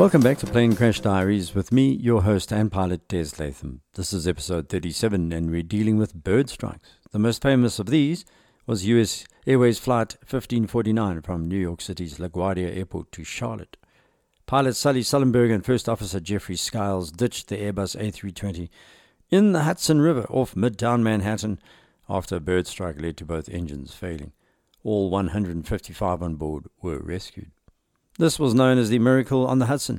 Welcome back to Plane Crash Diaries with me, your host and pilot Des Latham. This is episode 37 and we're dealing with bird strikes. The most famous of these was US Airways Flight 1549 from New York City's LaGuardia Airport to Charlotte. Pilot Sully Sullenberger and First Officer Jeffrey Skiles ditched the Airbus A320 in the Hudson River off Midtown Manhattan after a bird strike led to both engines failing. All 155 on board were rescued. This was known as the Miracle on the Hudson,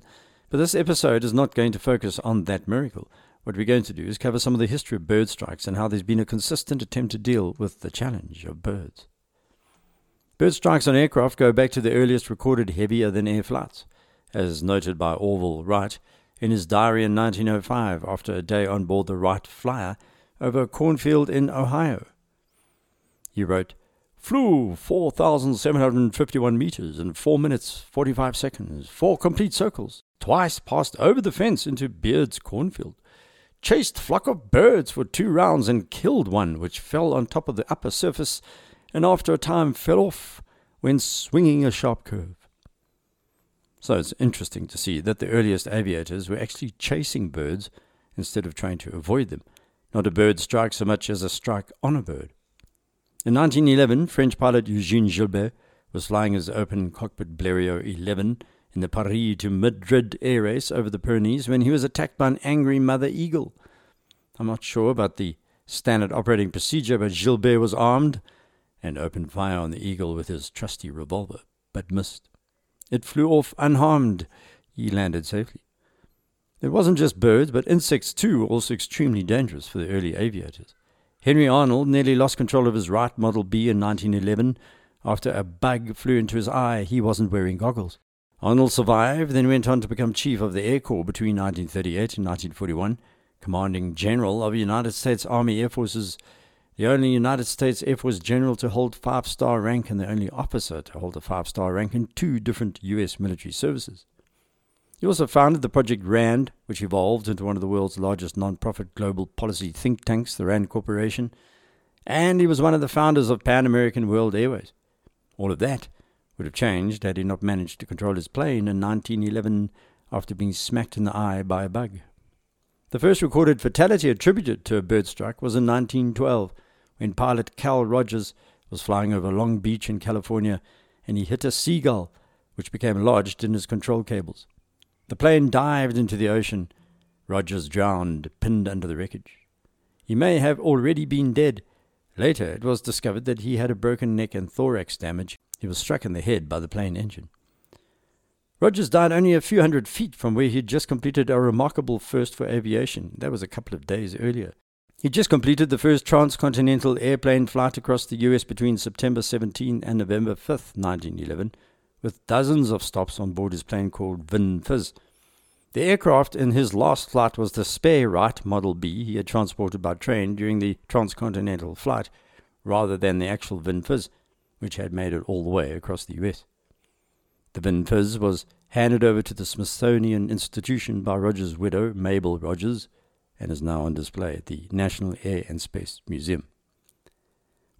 but this episode is not going to focus on that miracle. What we're going to do is cover some of the history of bird strikes and how there's been a consistent attempt to deal with the challenge of birds. Bird strikes on aircraft go back to the earliest recorded heavier than air flights, as noted by Orville Wright in his diary in 1905 after a day on board the Wright Flyer over a cornfield in Ohio. He wrote, Flew 4,751 meters in 4 minutes 45 seconds, four complete circles, twice passed over the fence into Beard's cornfield, chased flock of birds for two rounds and killed one which fell on top of the upper surface and after a time fell off when swinging a sharp curve. So it's interesting to see that the earliest aviators were actually chasing birds instead of trying to avoid them, not a bird strike so much as a strike on a bird. In 1911, French pilot Eugene Gilbert was flying his open cockpit Blériot 11 in the Paris to Madrid air race over the Pyrenees when he was attacked by an angry mother eagle. I'm not sure about the standard operating procedure, but Gilbert was armed and opened fire on the eagle with his trusty revolver, but missed. It flew off unharmed. He landed safely. It wasn't just birds, but insects too were also extremely dangerous for the early aviators. Henry Arnold nearly lost control of his Wright Model B in 1911 after a bug flew into his eye. He wasn't wearing goggles. Arnold survived, then went on to become Chief of the Air Corps between 1938 and 1941, commanding General of the United States Army Air Forces, the only United States Air Force general to hold five star rank and the only officer to hold a five star rank in two different U.S. military services. He also founded the Project RAND, which evolved into one of the world's largest non-profit global policy think tanks, the RAND Corporation, and he was one of the founders of Pan American World Airways. All of that would have changed had he not managed to control his plane in 1911 after being smacked in the eye by a bug. The first recorded fatality attributed to a bird strike was in 1912 when pilot Cal Rogers was flying over Long Beach in California and he hit a seagull which became lodged in his control cables. The plane dived into the ocean. Rogers drowned, pinned under the wreckage. He may have already been dead. Later, it was discovered that he had a broken neck and thorax damage. He was struck in the head by the plane engine. Rogers died only a few hundred feet from where he had just completed a remarkable first for aviation. That was a couple of days earlier. He just completed the first transcontinental airplane flight across the US between September 17 and November 5, 1911 with dozens of stops on board his plane called Vin Fiz. The aircraft in his last flight was the spare Wright Model B he had transported by train during the transcontinental flight, rather than the actual Vin Fiz, which had made it all the way across the US. The Vin Fiz was handed over to the Smithsonian Institution by Rogers' widow, Mabel Rogers, and is now on display at the National Air and Space Museum.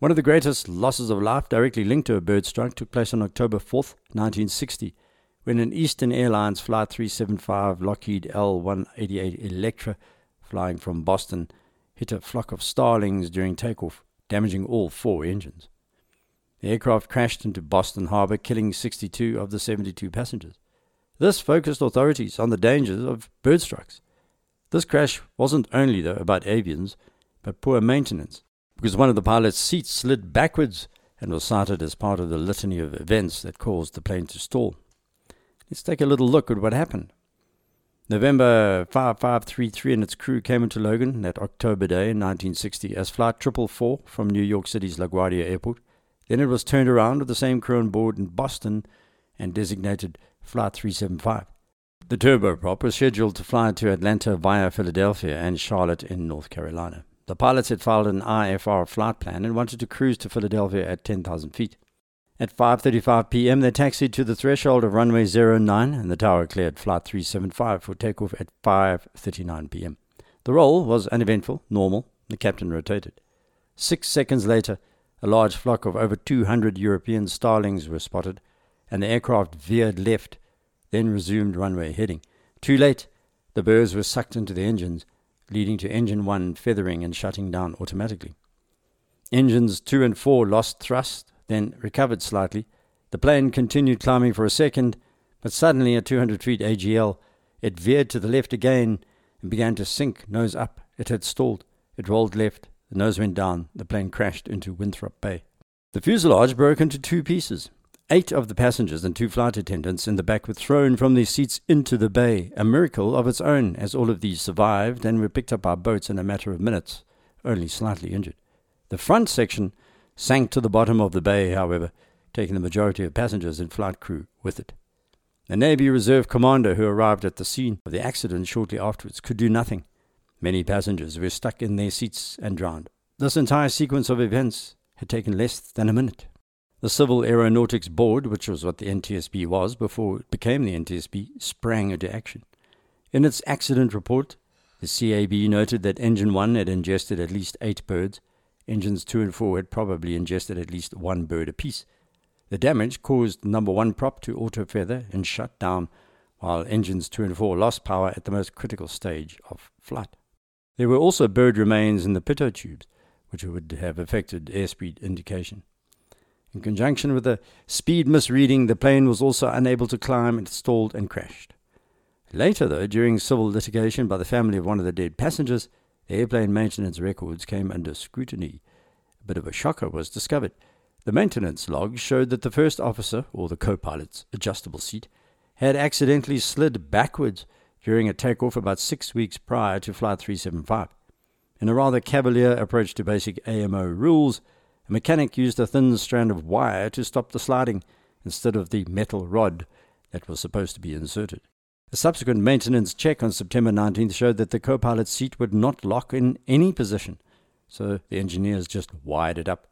One of the greatest losses of life directly linked to a bird strike took place on October 4, 1960, when an Eastern Airlines Flight 375 Lockheed L 188 Electra, flying from Boston, hit a flock of starlings during takeoff, damaging all four engines. The aircraft crashed into Boston Harbor, killing 62 of the 72 passengers. This focused authorities on the dangers of bird strikes. This crash wasn't only, though, about avians, but poor maintenance because one of the pilot's seats slid backwards and was cited as part of the litany of events that caused the plane to stall. Let's take a little look at what happened. November 5533 and its crew came into Logan that October day in 1960 as Flight 444 from New York City's LaGuardia Airport. Then it was turned around with the same crew on board in Boston and designated Flight 375. The turboprop was scheduled to fly to Atlanta via Philadelphia and Charlotte in North Carolina. The pilots had filed an IFR flight plan and wanted to cruise to Philadelphia at 10,000 feet. At 5:35 p.m., they taxied to the threshold of runway 09 and the tower cleared flight 375 for takeoff at 5:39 p.m. The roll was uneventful, normal. The captain rotated. 6 seconds later, a large flock of over 200 European starlings were spotted, and the aircraft veered left, then resumed runway heading. Too late, the birds were sucked into the engines, leading to engine 1 feathering and shutting down automatically. Engines 2 and 4 lost thrust, then recovered slightly. The plane continued climbing for a second, but suddenly at 200 feet AGL, it veered to the left again and began to sink nose up. It had stalled. It rolled left. The nose went down. The plane crashed into Winthrop Bay. The fuselage broke into two pieces. Eight of the passengers and two flight attendants in the back were thrown from their seats into the bay, a miracle of its own, as all of these survived and were picked up by boats in a matter of minutes, only slightly injured. The front section sank to the bottom of the bay, however, taking the majority of passengers and flight crew with it. The Navy Reserve commander who arrived at the scene of the accident shortly afterwards could do nothing. Many passengers were stuck in their seats and drowned. This entire sequence of events had taken less than a minute. The Civil Aeronautics Board, which was what the NTSB was before it became the NTSB, sprang into action. In its accident report, the CAB noted that Engine 1 had ingested at least eight birds. Engines 2 and 4 had probably ingested at least one bird apiece. The damage caused number 1 prop to auto feather and shut down, while engines 2 and 4 lost power at the most critical stage of flight. There were also bird remains in the pitot tubes, which would have affected airspeed indication. In conjunction with the speed misreading, the plane was also unable to climb and stalled and crashed. Later, though, during civil litigation by the family of one of the dead passengers, the airplane maintenance records came under scrutiny. A bit of a shocker was discovered. The maintenance log showed that the first officer, or the co pilot's adjustable seat, had accidentally slid backwards during a takeoff about six weeks prior to Flight 375. In a rather cavalier approach to basic AMO rules, a mechanic used a thin strand of wire to stop the sliding instead of the metal rod that was supposed to be inserted. A subsequent maintenance check on September 19th showed that the co pilot's seat would not lock in any position, so the engineers just wired it up.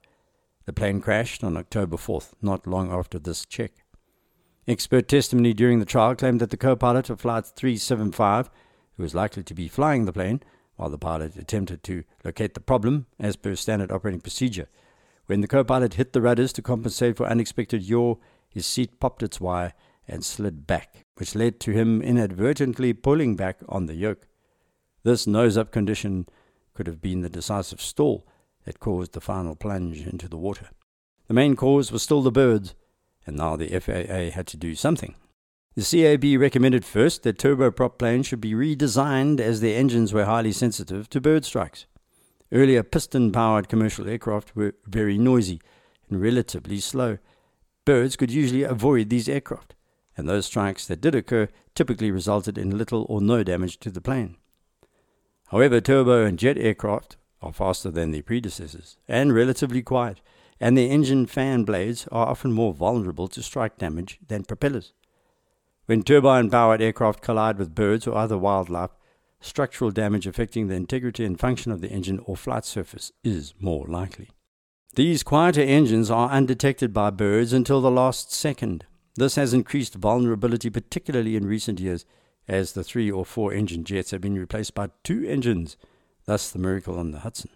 The plane crashed on October 4th, not long after this check. Expert testimony during the trial claimed that the co pilot of Flight 375, who was likely to be flying the plane while the pilot attempted to locate the problem as per standard operating procedure, when the co pilot hit the rudders to compensate for unexpected yaw, his seat popped its wire and slid back, which led to him inadvertently pulling back on the yoke. This nose up condition could have been the decisive stall that caused the final plunge into the water. The main cause was still the birds, and now the FAA had to do something. The CAB recommended first that turboprop planes should be redesigned as their engines were highly sensitive to bird strikes. Earlier piston powered commercial aircraft were very noisy and relatively slow. Birds could usually avoid these aircraft, and those strikes that did occur typically resulted in little or no damage to the plane. However, turbo and jet aircraft are faster than their predecessors and relatively quiet, and their engine fan blades are often more vulnerable to strike damage than propellers. When turbine powered aircraft collide with birds or other wildlife, structural damage affecting the integrity and function of the engine or flight surface is more likely. These quieter engines are undetected by birds until the last second. This has increased vulnerability, particularly in recent years, as the three or four engine jets have been replaced by two engines, thus the miracle on the Hudson.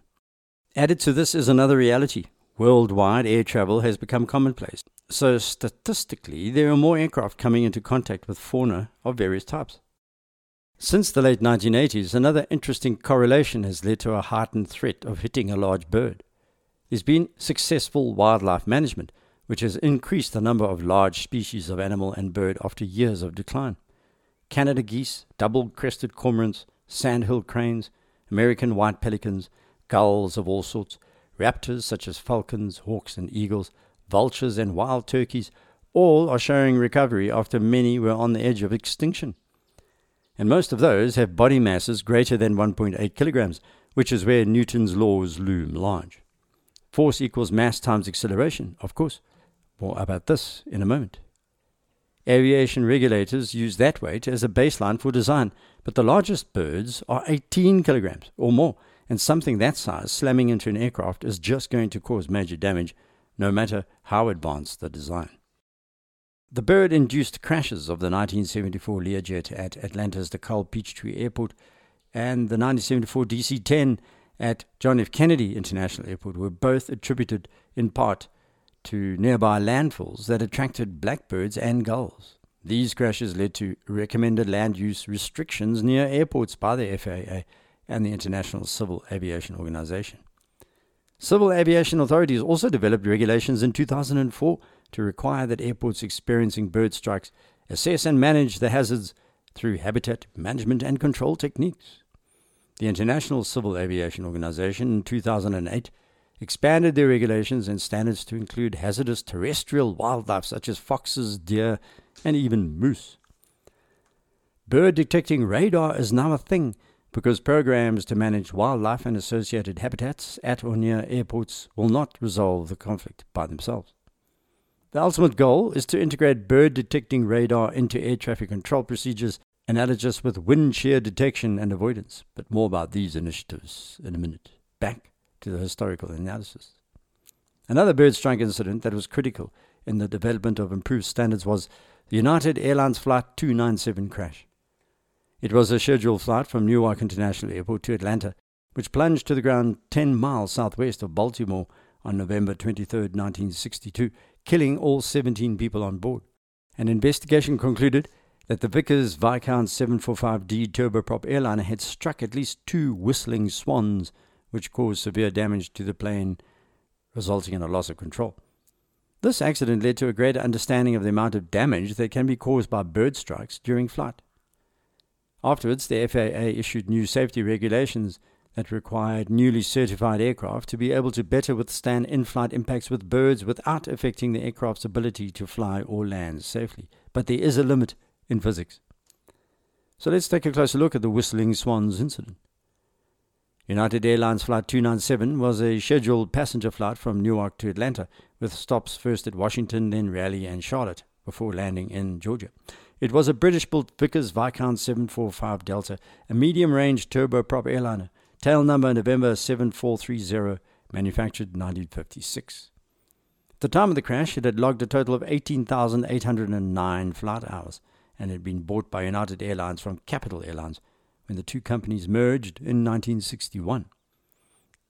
Added to this is another reality. Worldwide air travel has become commonplace. So, statistically, there are more aircraft coming into contact with fauna of various types. Since the late 1980s, another interesting correlation has led to a heightened threat of hitting a large bird. There's been successful wildlife management, which has increased the number of large species of animal and bird after years of decline. Canada geese, double crested cormorants, sandhill cranes, American white pelicans, gulls of all sorts, raptors such as falcons, hawks, and eagles, vultures, and wild turkeys all are showing recovery after many were on the edge of extinction and most of those have body masses greater than 1.8 kilograms, which is where Newton's laws loom large. Force equals mass times acceleration, of course. More about this in a moment. Aviation regulators use that weight as a baseline for design, but the largest birds are 18 kilograms or more, and something that size slamming into an aircraft is just going to cause major damage, no matter how advanced the design. The bird induced crashes of the 1974 Learjet at Atlanta's DeKalb Peachtree Airport and the 1974 DC 10 at John F. Kennedy International Airport were both attributed in part to nearby landfills that attracted blackbirds and gulls. These crashes led to recommended land use restrictions near airports by the FAA and the International Civil Aviation Organization. Civil aviation authorities also developed regulations in 2004 to require that airports experiencing bird strikes assess and manage the hazards through habitat management and control techniques. The International Civil Aviation Organization in 2008 expanded their regulations and standards to include hazardous terrestrial wildlife such as foxes, deer, and even moose. Bird detecting radar is now a thing because programs to manage wildlife and associated habitats at or near airports will not resolve the conflict by themselves. The ultimate goal is to integrate bird detecting radar into air traffic control procedures analogous with wind shear detection and avoidance. But more about these initiatives in a minute. Back to the historical analysis. Another bird strike incident that was critical in the development of improved standards was the United Airlines Flight 297 crash. It was a scheduled flight from Newark International Airport to Atlanta, which plunged to the ground 10 miles southwest of Baltimore on November 23, 1962, killing all 17 people on board. An investigation concluded that the Vickers Viscount 745D turboprop airliner had struck at least two whistling swans, which caused severe damage to the plane, resulting in a loss of control. This accident led to a greater understanding of the amount of damage that can be caused by bird strikes during flight. Afterwards, the FAA issued new safety regulations that required newly certified aircraft to be able to better withstand in flight impacts with birds without affecting the aircraft's ability to fly or land safely. But there is a limit in physics. So let's take a closer look at the Whistling Swans incident. United Airlines Flight 297 was a scheduled passenger flight from Newark to Atlanta, with stops first at Washington, then Raleigh and Charlotte, before landing in Georgia. It was a British built Vickers Viscount 745 Delta, a medium range turboprop airliner, tail number November 7430, manufactured 1956. At the time of the crash, it had logged a total of 18,809 flight hours and had been bought by United Airlines from Capital Airlines when the two companies merged in 1961.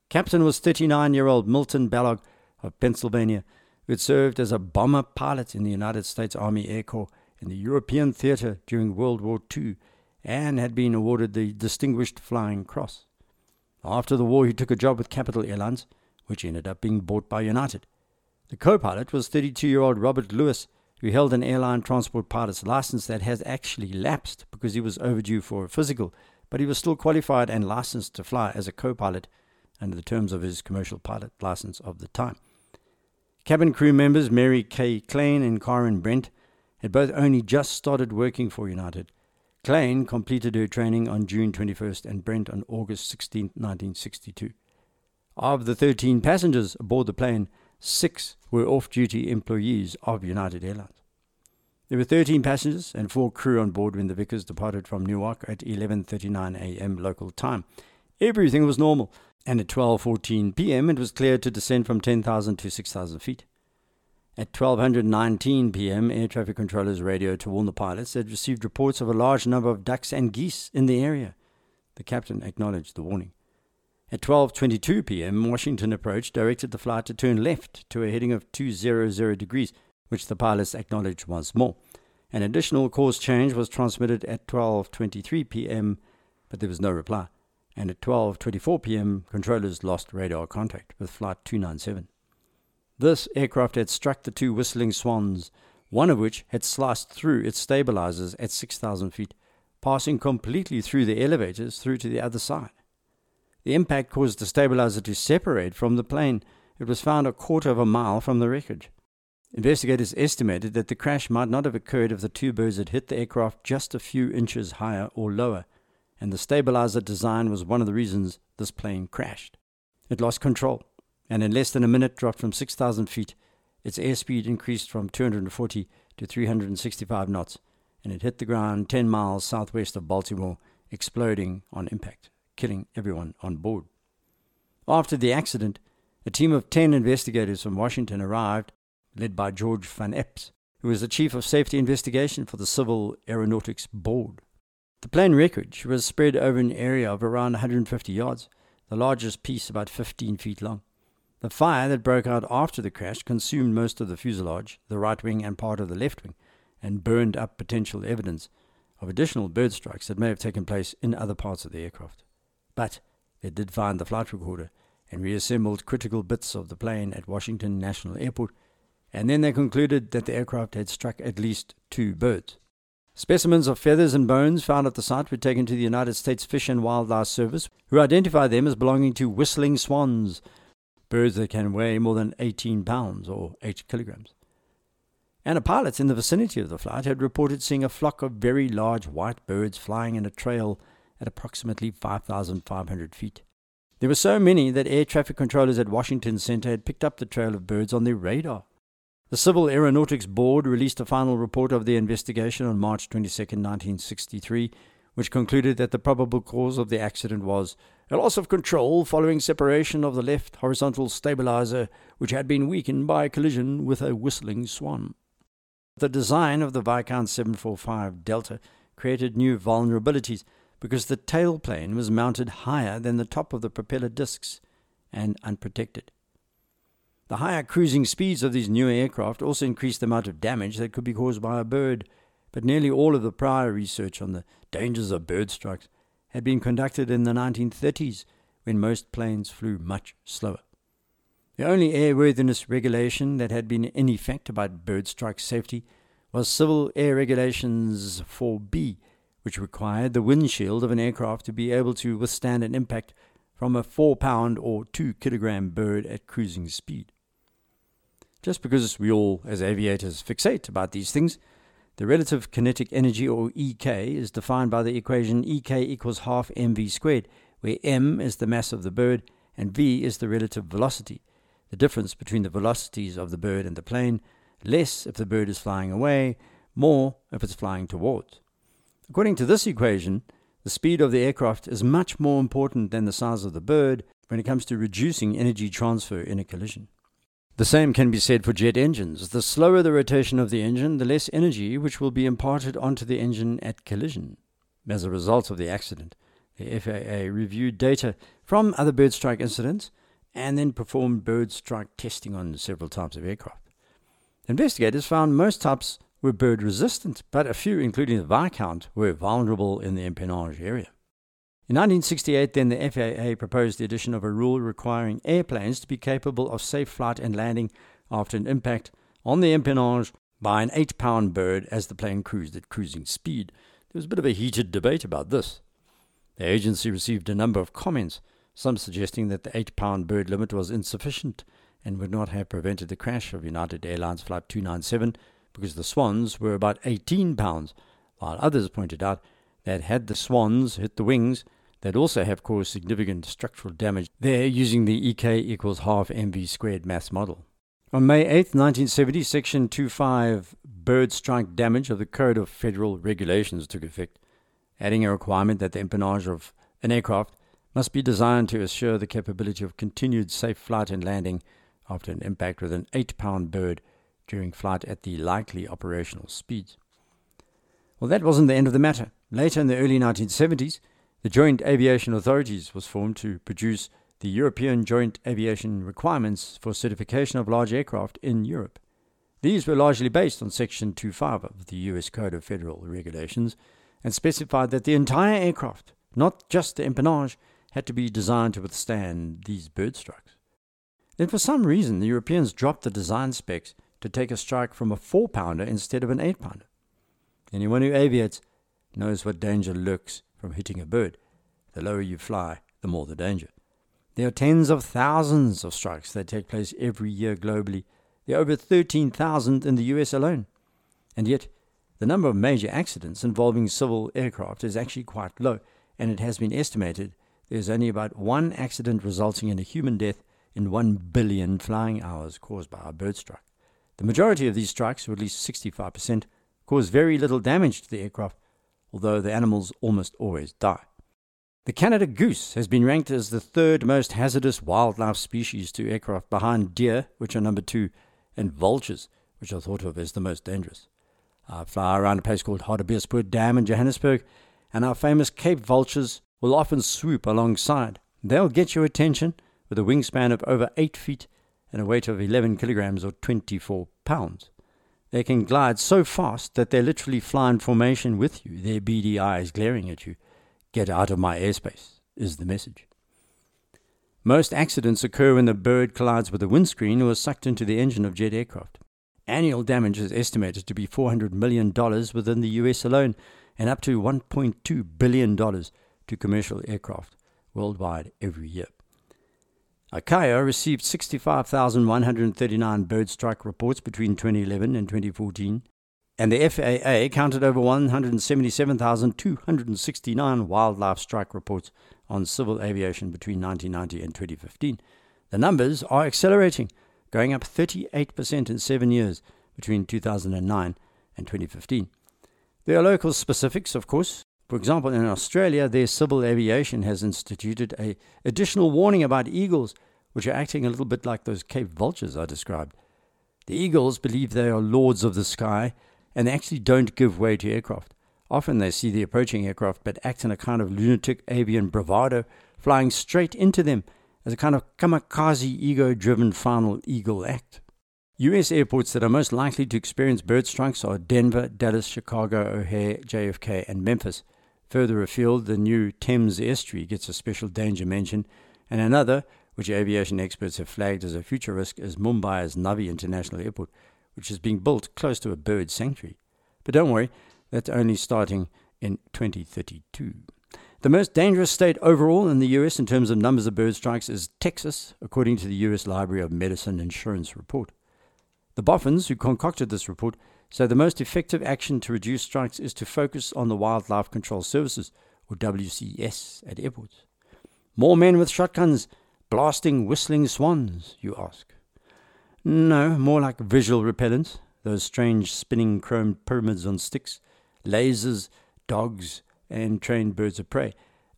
Captain was 39 year old Milton Balog of Pennsylvania, who had served as a bomber pilot in the United States Army Air Corps in the European theatre during World War II and had been awarded the Distinguished Flying Cross. After the war, he took a job with Capital Airlines, which ended up being bought by United. The co pilot was 32 year old Robert Lewis, who held an airline transport pilot's license that has actually lapsed because he was overdue for a physical, but he was still qualified and licensed to fly as a co pilot under the terms of his commercial pilot license of the time. Cabin crew members Mary Kay Klein and Karen Brent had both only just started working for United. Klein completed her training on June 21st and Brent on August 16, 1962. Of the 13 passengers aboard the plane, six were off duty employees of United Airlines. There were 13 passengers and four crew on board when the Vickers departed from Newark at 11:39 a.m. local time. Everything was normal, and at 12:14 p.m. it was cleared to descend from 10,000 to 6,000 feet. At 1219 p.m., air traffic controllers radioed to warn the pilots they'd received reports of a large number of ducks and geese in the area. The captain acknowledged the warning. At 12:22 p.m., Washington approach directed the flight to turn left to a heading of 200 degrees, which the pilots acknowledged once more. An additional course change was transmitted at 12:23 p.m., but there was no reply. And at 12:24 p.m., controllers lost radar contact with flight 297. This aircraft had struck the two whistling swans, one of which had sliced through its stabilizers at 6,000 feet, passing completely through the elevators through to the other side. The impact caused the stabilizer to separate from the plane. It was found a quarter of a mile from the wreckage. Investigators estimated that the crash might not have occurred if the two birds had hit the aircraft just a few inches higher or lower, and the stabilizer design was one of the reasons this plane crashed. It lost control and in less than a minute dropped from 6,000 feet. Its airspeed increased from 240 to 365 knots, and it hit the ground 10 miles southwest of Baltimore, exploding on impact, killing everyone on board. After the accident, a team of 10 investigators from Washington arrived, led by George Van Epps, who was the Chief of Safety Investigation for the Civil Aeronautics Board. The plane wreckage was spread over an area of around 150 yards, the largest piece about 15 feet long. The fire that broke out after the crash consumed most of the fuselage, the right wing, and part of the left wing, and burned up potential evidence of additional bird strikes that may have taken place in other parts of the aircraft. But they did find the flight recorder and reassembled critical bits of the plane at Washington National Airport, and then they concluded that the aircraft had struck at least two birds. Specimens of feathers and bones found at the site were taken to the United States Fish and Wildlife Service, who identified them as belonging to whistling swans, birds that can weigh more than 18 pounds or 8 kilograms. And a pilot in the vicinity of the flight had reported seeing a flock of very large white birds flying in a trail at approximately 5,500 feet. There were so many that air traffic controllers at Washington Center had picked up the trail of birds on their radar. The Civil Aeronautics Board released a final report of the investigation on March 22, 1963, which concluded that the probable cause of the accident was a loss of control following separation of the left horizontal stabilizer, which had been weakened by collision with a whistling swan. The design of the Viscount 745 Delta created new vulnerabilities because the tailplane was mounted higher than the top of the propeller discs and unprotected. The higher cruising speeds of these new aircraft also increased the amount of damage that could be caused by a bird, but nearly all of the prior research on the dangers of bird strikes had been conducted in the 1930s when most planes flew much slower. The only airworthiness regulation that had been in effect about bird strike safety was Civil Air Regulations 4B, which required the windshield of an aircraft to be able to withstand an impact from a 4 pound or 2 kilogram bird at cruising speed. Just because we all, as aviators, fixate about these things, the relative kinetic energy, or EK, is defined by the equation EK equals half mv squared, where m is the mass of the bird and v is the relative velocity, the difference between the velocities of the bird and the plane, less if the bird is flying away, more if it's flying towards. According to this equation, the speed of the aircraft is much more important than the size of the bird when it comes to reducing energy transfer in a collision. The same can be said for jet engines. The slower the rotation of the engine, the less energy which will be imparted onto the engine at collision. As a result of the accident, the FAA reviewed data from other bird strike incidents and then performed bird strike testing on several types of aircraft. Investigators found most types were bird resistant, but a few, including the Viscount, were vulnerable in the empennage area. In 1968, then, the FAA proposed the addition of a rule requiring airplanes to be capable of safe flight and landing after an impact on the empennage by an 8 pound bird as the plane cruised at cruising speed. There was a bit of a heated debate about this. The agency received a number of comments, some suggesting that the 8 pound bird limit was insufficient and would not have prevented the crash of United Airlines Flight 297 because the swans were about 18 pounds, while others pointed out that had the swans hit the wings, they'd also have caused significant structural damage there using the EK equals half mv squared mass model. On May 8, 1970, Section 25 bird strike damage of the Code of Federal Regulations took effect, adding a requirement that the empennage of an aircraft must be designed to assure the capability of continued safe flight and landing after an impact with an 8 pound bird during flight at the likely operational speeds. Well, that wasn't the end of the matter. Later in the early 1970s, the Joint Aviation Authorities was formed to produce the European Joint Aviation Requirements for certification of large aircraft in Europe. These were largely based on Section 25 of the US Code of Federal Regulations and specified that the entire aircraft, not just the empennage, had to be designed to withstand these bird strikes. Then, for some reason, the Europeans dropped the design specs to take a strike from a four pounder instead of an eight pounder. Anyone who aviates knows what danger lurks from hitting a bird. The lower you fly, the more the danger. There are tens of thousands of strikes that take place every year globally. There are over 13,000 in the US alone. And yet, the number of major accidents involving civil aircraft is actually quite low, and it has been estimated there's only about one accident resulting in a human death in 1 billion flying hours caused by a bird strike. The majority of these strikes, or at least 65%, cause very little damage to the aircraft, although the animals almost always die. The Canada goose has been ranked as the third most hazardous wildlife species to aircraft behind deer, which are number two, and vultures, which are thought of as the most dangerous. I fly around a place called Hartbeespoort Dam in Johannesburg, and our famous Cape vultures will often swoop alongside. They'll get your attention with a wingspan of over 8 feet and a weight of 11 kilograms or 24 pounds. They can glide so fast that they literally fly in formation with you, their beady eyes glaring at you. Get out of my airspace, is the message. Most accidents occur when the bird collides with a windscreen or is sucked into the engine of jet aircraft. Annual damage is estimated to be $400 million within the US alone and up to $1.2 billion to commercial aircraft worldwide every year. ICAO received 65,139 bird strike reports between 2011 and 2014, and the FAA counted over 177,269 wildlife strike reports on civil aviation between 1990 and 2015. The numbers are accelerating, going up 38% in seven years between 2009 and 2015. There are local specifics, of course. For example, in Australia, their civil aviation has instituted a additional warning about eagles, which are acting a little bit like those Cape vultures I described. The eagles believe they are lords of the sky, and they actually don't give way to aircraft. Often they see the approaching aircraft but act in a kind of lunatic avian bravado, flying straight into them as a kind of kamikaze ego driven final eagle act. US airports that are most likely to experience bird strikes are Denver, Dallas, Chicago, O'Hare, JFK, and Memphis. Further afield, the new Thames estuary gets a special danger mention, and another, which aviation experts have flagged as a future risk, is Mumbai's Navi International Airport, which is being built close to a bird sanctuary. But don't worry, that's only starting in 2032. The most dangerous state overall in the US in terms of numbers of bird strikes is Texas, according to the US Library of Medicine Insurance Report. The Boffins, who concocted this report, say the most effective action to reduce strikes is to focus on the Wildlife Control Services, or WCS, at airports. More men with shotguns blasting whistling swans, you ask. No, more like visual repellents, those strange spinning chrome pyramids on sticks lasers, dogs, and trained birds of prey.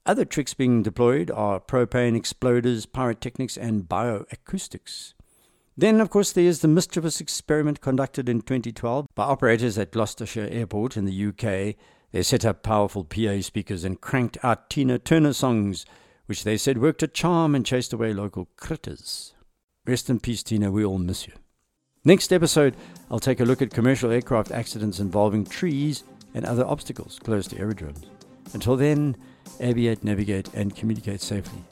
Other tricks being deployed are propane exploders, pyrotechnics, and bioacoustics. Then, of course, there is the mischievous experiment conducted in 2012 by operators at Gloucestershire Airport in the UK. They set up powerful PA speakers and cranked out Tina Turner songs, which they said worked a charm and chased away local critters. Rest in peace, Tina. We all miss you. Next episode, I'll take a look at commercial aircraft accidents involving trees and other obstacles close to aerodromes. Until then, aviate, navigate, and communicate safely.